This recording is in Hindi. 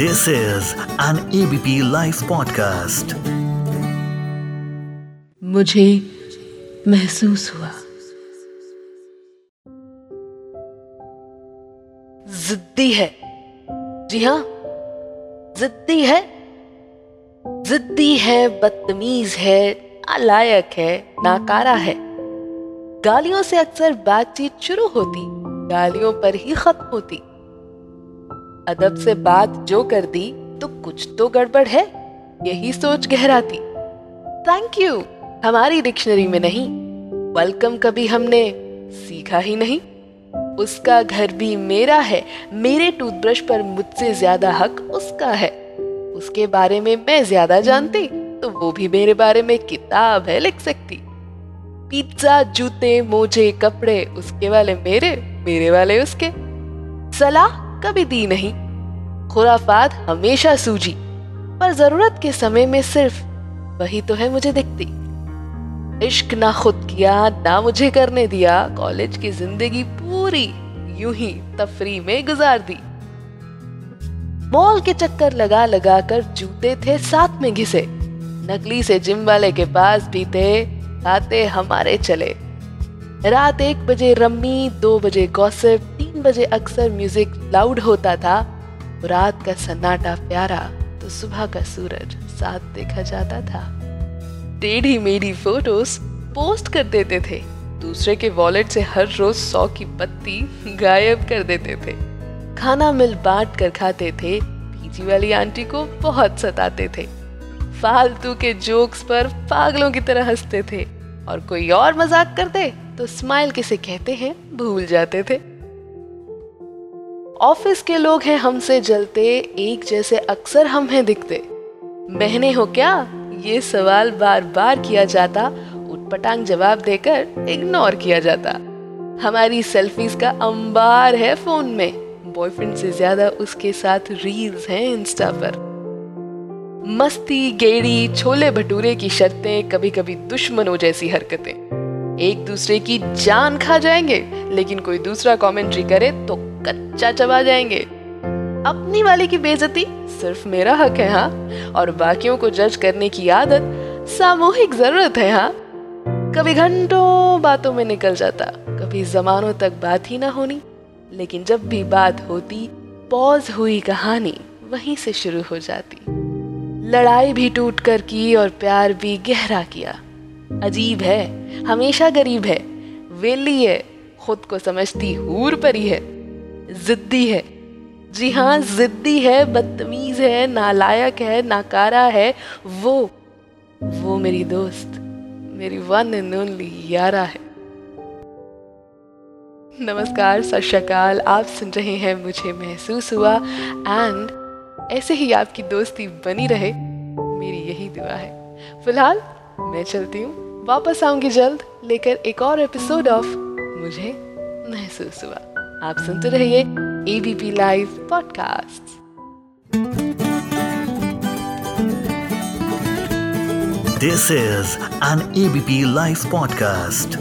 This is an ABP Life podcast. मुझे महसूस हुआ। जिद्दी है। जी हाँ जिद्दी है। जिद्दी है, बदतमीज है नालायक है, नाकारा है। गालियों से अक्सर बातचीत शुरू होती, गालियों पर ही खत्म होती। अदब से बात जो कर दी तो कुछ तो गड़बड़ है। यही सोच गहराती। थैंक यू हमारी डिक्शनरी में नहीं। वेलकम कभी हमने सीखा ही नहीं। उसका घर भी मेरा है। मेरे टूथब्रश पर मुझसे ज़्यादा हक उसका है। उसके बारे में मैं ज़्यादा जानती तो वो भी मेरे बारे में किताब है लिख सकती। पिज्जा, जूते, मोजे, कपड़े, उसके वाले मेरे मेरे वाले उसके। सलाह? कभी दी नहीं। खुराफात हमेशा सूझी पर ज़रूरत के समय में सिर्फ़ वही तो है मुझे दिखती। इश्क ना खुद किया, ना मुझे करने दिया, कॉलेज की ज़िंदगी पूरी यूँ ही तफरी में गुजार दी। मॉल के चक्कर लगा लगा कर जूते थे, साथ में घिसे। नकली से जिम वाले के पास भी थे खाते हमारे चले। रात एक बजे रम्मी, दो बजे गॉसिप तीन बजे अक्सर म्यूज़िक लाउड होता था। रात का सन्नाटा प्यारा तो सुबह का सूरज साथ देखा जाता था। टेढ़ी मेढ़ी फ़ोटोज़ पोस्ट कर देते थे। दूसरे के वॉलेट से हर रोज सौ की पत्ती गायब कर देते थे। खाना मिल बांट कर खाते थे। पीजी वाली आंटी को बहुत सताते थे। फालतू के जोक्स पर पागलों की तरह हँसते थे। और कोई और मज़ाक करते तो स्माइल किसे कहते हैं, भूल जाते थे। ऑफ़िस के लोग हैं हमसे जलते, एक जैसे अक्सर हम हैं दिखते। बहने हो क्या? ये सवाल बार बार किया जाता, उटपटांग जवाब देकर इग्नोर किया जाता। हमारी सेल्फीज का अंबार है फ़ोन में। बॉयफ्रेंड से ज़्यादा उसके साथ रील्स हैं इंस्टा पर। मस्ती, गेड़ी, छोले भटूरे की शर्तें कभी कभी दुश्मनों जैसी हरकतें। एक दूसरे की जान खा जाएँगे, लेकिन कोई दूसरा कमेंट्री करे तो कच्चा चबा जाएँगे। अपनी वाली की बेजती सिर्फ़ मेरा हक है हाँ? और बाकियों को जज करने की आदत सामूहिक ज़रूरत है हाँ? कभी घंटों बातों में निकल जाता, कभी जमानों तक बात ही ना होनी। लेकिन जब भी बात होती, पॉज हुई कहानी वहीं से शुरू हो जाती। लड़ाई भी टूट कर की और प्यार भी गहरा किया। अजीब है, हमेशा गरीब है। वेली है, खुद को समझती हूर परी है। जिद्दी है। जी हाँ जिद्दी है, बदतमीज है, नालायक है, नाकारा है, वो वो मेरी दोस्त, मेरी वन एंड ओनली यारा है। नमस्कार, सत आप सुन रहे हैं मुझे महसूस हुआ एंड ऐसे ही आपकी दोस्ती बनी रहे, मेरी यही दुआ है। फ़िलहाल, मैं चलती हूँ, वापस आऊँगी जल्द, लेकर एक और एपिसोड ऑफ़ मुझे महसूस हुआ। आप सुनते रहिए ABP live podcast this is an ABP live podcast